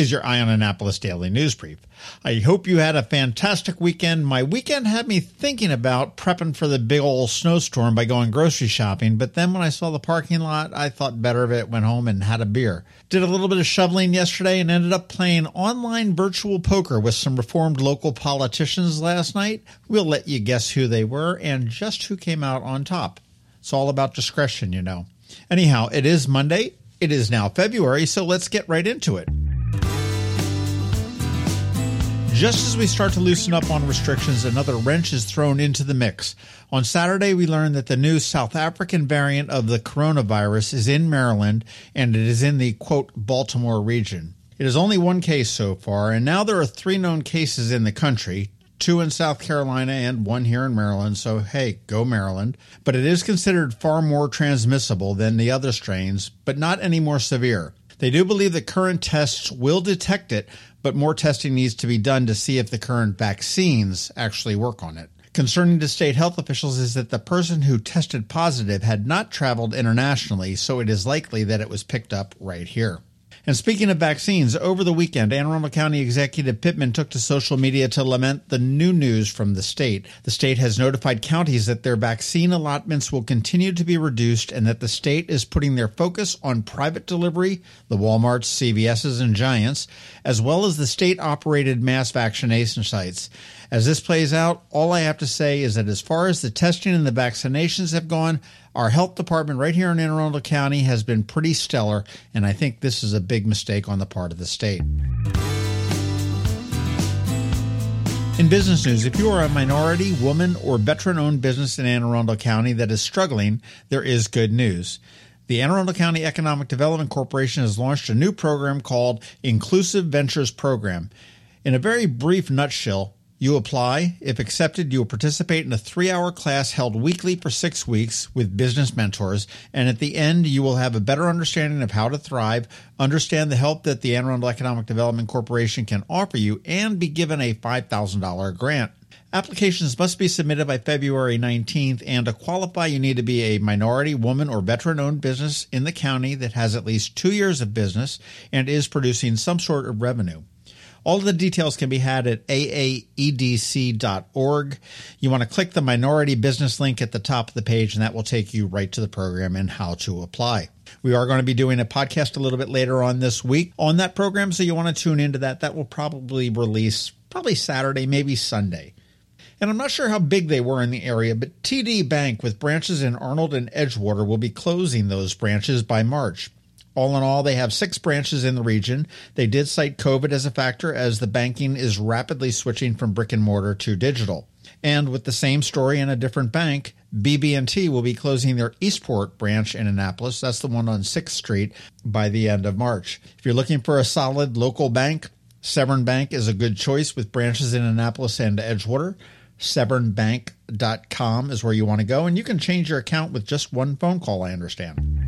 is your Annapolis Daily News Brief. I hope you had a fantastic weekend. My weekend had me thinking about prepping for the big old snowstorm by going grocery shopping, but then when I saw the parking lot, I thought better of it, went home and had a beer. Did a little bit of shoveling yesterday and ended up playing online virtual poker with some reformed local politicians last night. We'll let you guess who they were and just who came out on top. It's all about discretion, you know. Anyhow, it is Monday. It is now February, so let's get right into it. Just as we start to loosen up on restrictions, another wrench is thrown into the mix. On Saturday, we learned that the new South African variant of the coronavirus is in Maryland and it is in the quote Baltimore region. It is only one case so far, and now there are three known cases in the country two in South Carolina and one here in Maryland. So, hey, go Maryland. But it is considered far more transmissible than the other strains, but not any more severe. They do believe that current tests will detect it, but more testing needs to be done to see if the current vaccines actually work on it. Concerning to state health officials is that the person who tested positive had not traveled internationally, so it is likely that it was picked up right here. And speaking of vaccines, over the weekend, Anne Arundel County Executive Pittman took to social media to lament the new news from the state. The state has notified counties that their vaccine allotments will continue to be reduced and that the state is putting their focus on private delivery, the Walmarts, CVS's, and Giants, as well as the state operated mass vaccination sites. As this plays out, all I have to say is that as far as the testing and the vaccinations have gone, our health department right here in Anne Arundel County has been pretty stellar, and I think this is a big mistake on the part of the state. In business news, if you are a minority, woman, or veteran owned business in Anne Arundel County that is struggling, there is good news. The Anne Arundel County Economic Development Corporation has launched a new program called Inclusive Ventures Program. In a very brief nutshell, you apply. If accepted, you will participate in a three hour class held weekly for six weeks with business mentors. And at the end, you will have a better understanding of how to thrive, understand the help that the Anne Economic Development Corporation can offer you, and be given a $5,000 grant. Applications must be submitted by February 19th, and to qualify, you need to be a minority, woman, or veteran owned business in the county that has at least two years of business and is producing some sort of revenue. All of the details can be had at aaedc.org. You want to click the minority business link at the top of the page, and that will take you right to the program and how to apply. We are going to be doing a podcast a little bit later on this week on that program, so you want to tune into that. That will probably release probably Saturday, maybe Sunday. And I'm not sure how big they were in the area, but TD Bank with branches in Arnold and Edgewater will be closing those branches by March. All in all, they have six branches in the region. They did cite COVID as a factor as the banking is rapidly switching from brick and mortar to digital. And with the same story in a different bank, BB&T will be closing their Eastport branch in Annapolis. That's the one on 6th Street by the end of March. If you're looking for a solid local bank, Severn Bank is a good choice with branches in Annapolis and Edgewater. SevernBank.com is where you want to go, and you can change your account with just one phone call, I understand.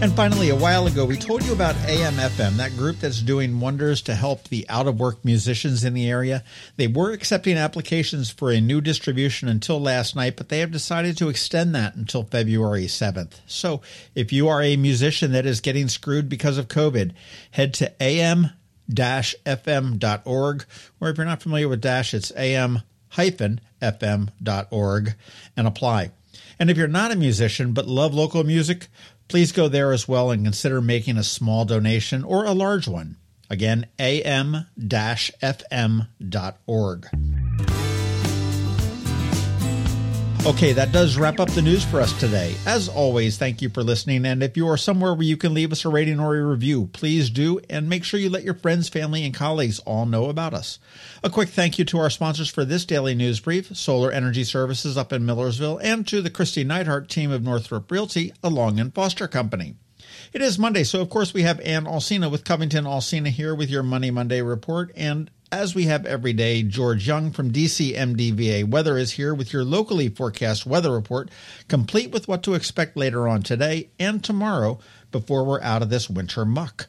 And finally, a while ago, we told you about AMFM, that group that's doing wonders to help the out of work musicians in the area. They were accepting applications for a new distribution until last night, but they have decided to extend that until February 7th. So if you are a musician that is getting screwed because of COVID, head to am fm.org, or if you're not familiar with Dash, it's am fm.org and apply. And if you're not a musician but love local music, Please go there as well and consider making a small donation or a large one. Again, am-fm.org. Okay, that does wrap up the news for us today. As always, thank you for listening. And if you are somewhere where you can leave us a rating or a review, please do. And make sure you let your friends, family, and colleagues all know about us. A quick thank you to our sponsors for this daily news brief Solar Energy Services up in Millersville, and to the Kristi Neidhardt team of Northrop Realty, a Long and Foster Company. It is Monday, so of course we have Ann Alsina with Covington Alsina here with your Money Monday report. And As we have every day, George Young from DCMDVA Weather is here with your locally forecast weather report, complete with what to expect later on today and tomorrow before we're out of this winter muck.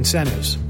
incentives.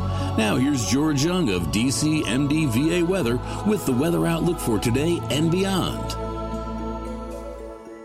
Now here's George Young of DCMDVA weather with the weather outlook for today and beyond.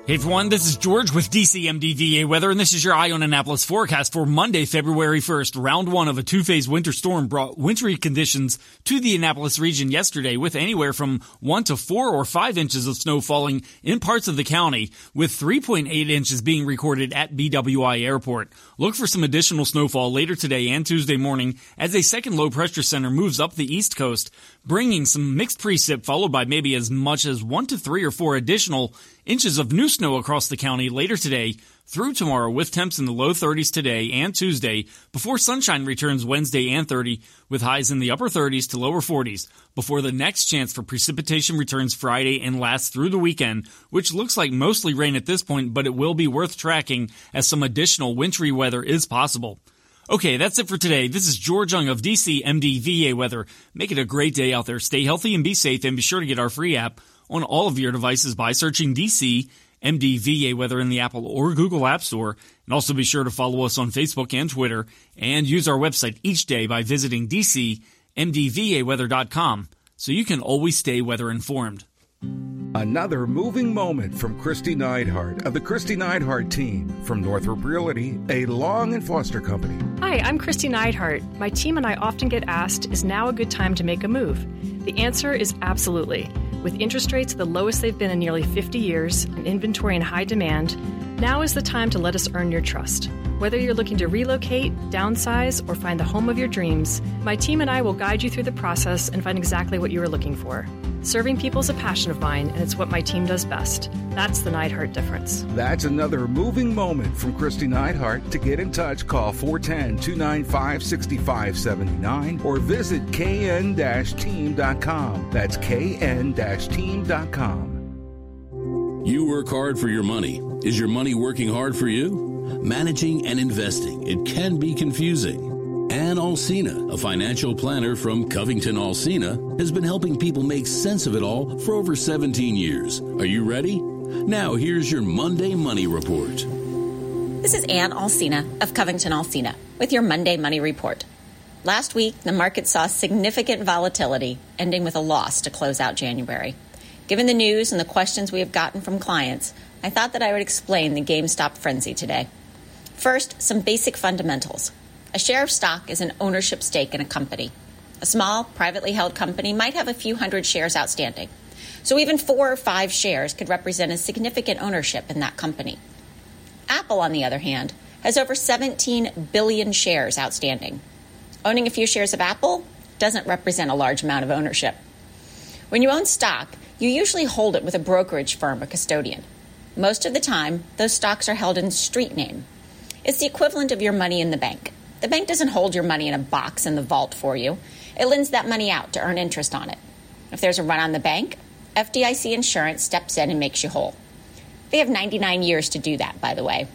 Hey everyone, this is George with DCMDVA Weather, and this is your Eye on Annapolis forecast for Monday, February 1st. Round one of a two-phase winter storm brought wintry conditions to the Annapolis region yesterday with anywhere from one to four or five inches of snow falling in parts of the county, with 3.8 inches being recorded at BWI Airport. Look for some additional snowfall later today and Tuesday morning as a second low pressure center moves up the east coast, bringing some mixed precip followed by maybe as much as one to three or four additional inches of new snow across the county later today through tomorrow with temps in the low 30s today and Tuesday before sunshine returns Wednesday and 30 with highs in the upper 30s to lower 40s before the next chance for precipitation returns Friday and lasts through the weekend, which looks like mostly rain at this point, but it will be worth tracking as some additional wintry weather is possible. Okay, that's it for today. This is George Young of DC MDVA Weather. Make it a great day out there. Stay healthy and be safe and be sure to get our free app on all of your devices by searching DC MDVA, weather in the Apple or Google App Store. And also be sure to follow us on Facebook and Twitter and use our website each day by visiting DCMDVAweather.com so you can always stay weather informed. Another moving moment from Kristi Neidhardt of the Kristi Neidhardt team from Northrop Realty, a Long and Foster company. Hi, I'm Kristi Neidhardt. My team and I often get asked, is now a good time to make a move? The answer is absolutely. With interest rates the lowest they've been in nearly 50 years and inventory in high demand, now is the time to let us earn your trust. Whether you're looking to relocate, downsize, or find the home of your dreams, my team and I will guide you through the process and find exactly what you are looking for. Serving people is a passion of mine, and it's what my team does best. That's the Neidhardt difference. That's another moving moment from Kristi Neidhardt. To get in touch, call 410 295 6579 or visit kn team.com. That's kn team.com. You work hard for your money. Is your money working hard for you? Managing and investing, it can be confusing. Ann Alsina, a financial planner from Covington Alsina, has been helping people make sense of it all for over 17 years. Are you ready? Now, here's your Monday Money Report. This is Ann Alsina of Covington Alsina with your Monday Money Report. Last week, the market saw significant volatility, ending with a loss to close out January. Given the news and the questions we have gotten from clients, I thought that I would explain the GameStop frenzy today. First, some basic fundamentals. A share of stock is an ownership stake in a company. A small, privately held company might have a few hundred shares outstanding. So even four or five shares could represent a significant ownership in that company. Apple, on the other hand, has over 17 billion shares outstanding. Owning a few shares of Apple doesn't represent a large amount of ownership. When you own stock, you usually hold it with a brokerage firm or custodian. Most of the time, those stocks are held in street name. It's the equivalent of your money in the bank. The bank doesn't hold your money in a box in the vault for you. It lends that money out to earn interest on it. If there's a run on the bank, FDIC insurance steps in and makes you whole. They have 99 years to do that, by the way.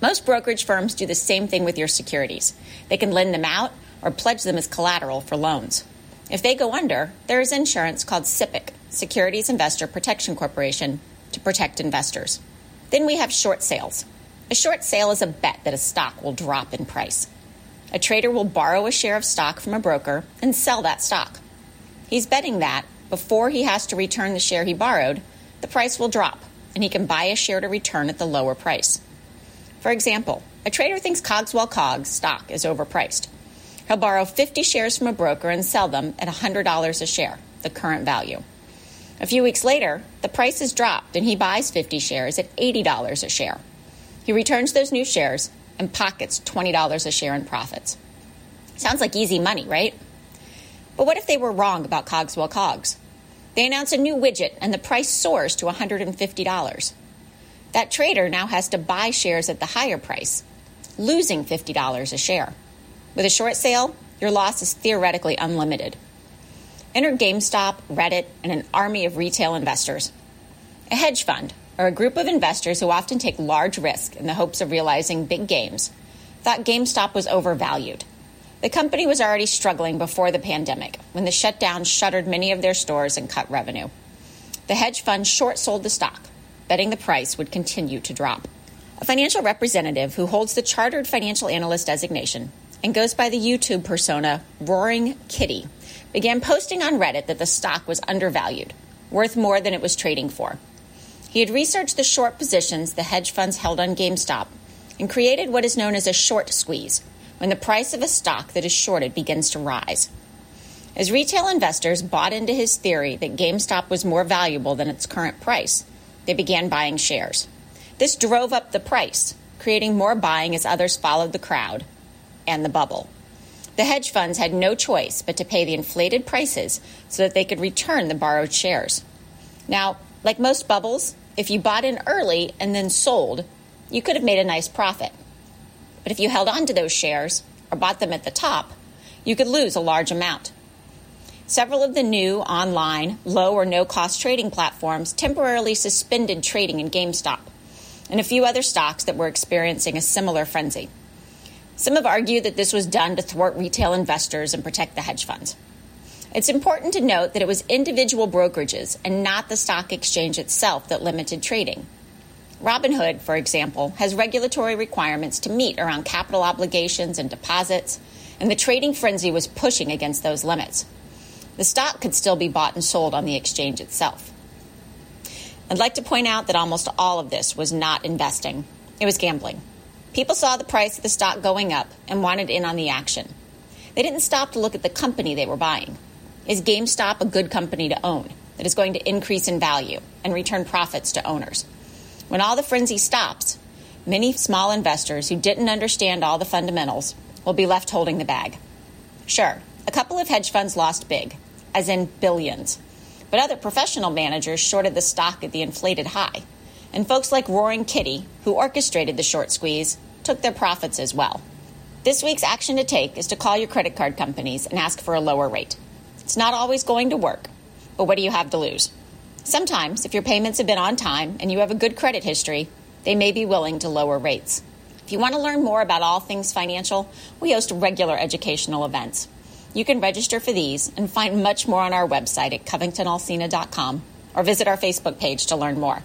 Most brokerage firms do the same thing with your securities. They can lend them out or pledge them as collateral for loans. If they go under, there is insurance called SIPC, Securities Investor Protection Corporation, to protect investors. Then we have short sales. A short sale is a bet that a stock will drop in price. A trader will borrow a share of stock from a broker and sell that stock. He's betting that before he has to return the share he borrowed, the price will drop and he can buy a share to return at the lower price. For example, a trader thinks Cogswell Cogs stock is overpriced. He'll borrow 50 shares from a broker and sell them at $100 a share, the current value. A few weeks later, the price has dropped and he buys 50 shares at $80 a share. He returns those new shares and pockets $20 a share in profits. Sounds like easy money, right? But what if they were wrong about Cogswell Cogs? They announce a new widget and the price soars to $150. That trader now has to buy shares at the higher price, losing $50 a share. With a short sale, your loss is theoretically unlimited. Enter GameStop, Reddit, and an army of retail investors. A hedge fund, or a group of investors who often take large risk in the hopes of realizing big gains, thought GameStop was overvalued. The company was already struggling before the pandemic when the shutdown shuttered many of their stores and cut revenue. The hedge fund short sold the stock, betting the price would continue to drop. A financial representative who holds the Chartered Financial Analyst designation and goes by the YouTube persona Roaring Kitty began posting on Reddit that the stock was undervalued, worth more than it was trading for. He had researched the short positions the hedge funds held on GameStop and created what is known as a short squeeze, when the price of a stock that is shorted begins to rise. As retail investors bought into his theory that GameStop was more valuable than its current price, they began buying shares. This drove up the price, creating more buying as others followed the crowd and the bubble. The hedge funds had no choice but to pay the inflated prices so that they could return the borrowed shares. Now, like most bubbles, if you bought in early and then sold, you could have made a nice profit. But if you held on to those shares or bought them at the top, you could lose a large amount. Several of the new online, low or no cost trading platforms temporarily suspended trading in GameStop and a few other stocks that were experiencing a similar frenzy. Some have argued that this was done to thwart retail investors and protect the hedge funds. It's important to note that it was individual brokerages and not the stock exchange itself that limited trading. Robinhood, for example, has regulatory requirements to meet around capital obligations and deposits, and the trading frenzy was pushing against those limits. The stock could still be bought and sold on the exchange itself. I'd like to point out that almost all of this was not investing, it was gambling. People saw the price of the stock going up and wanted in on the action. They didn't stop to look at the company they were buying. Is GameStop a good company to own that is going to increase in value and return profits to owners? When all the frenzy stops, many small investors who didn't understand all the fundamentals will be left holding the bag. Sure, a couple of hedge funds lost big, as in billions, but other professional managers shorted the stock at the inflated high and folks like Roaring Kitty, who orchestrated the short squeeze, took their profits as well. This week's action to take is to call your credit card companies and ask for a lower rate. It's not always going to work, but what do you have to lose? Sometimes, if your payments have been on time and you have a good credit history, they may be willing to lower rates. If you want to learn more about all things financial, we host regular educational events. You can register for these and find much more on our website at covingtonalsina.com or visit our Facebook page to learn more.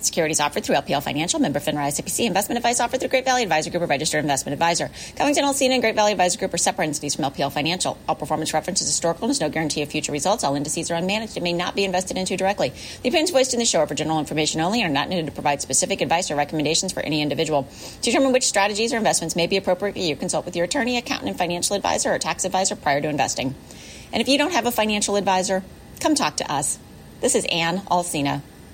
Securities offered through LPL Financial, member FINRA SIPC. Investment advice offered through Great Valley Advisor Group, a registered investment advisor. Covington Alsina and Great Valley Advisor Group are separate entities from LPL Financial. All performance reference is historical and is no guarantee of future results. All indices are unmanaged and may not be invested into directly. The opinions voiced in the show are for general information only and are not needed to provide specific advice or recommendations for any individual. To determine which strategies or investments may be appropriate for you, consult with your attorney, accountant, and financial advisor or tax advisor prior to investing. And if you don't have a financial advisor, come talk to us. This is Ann Alsina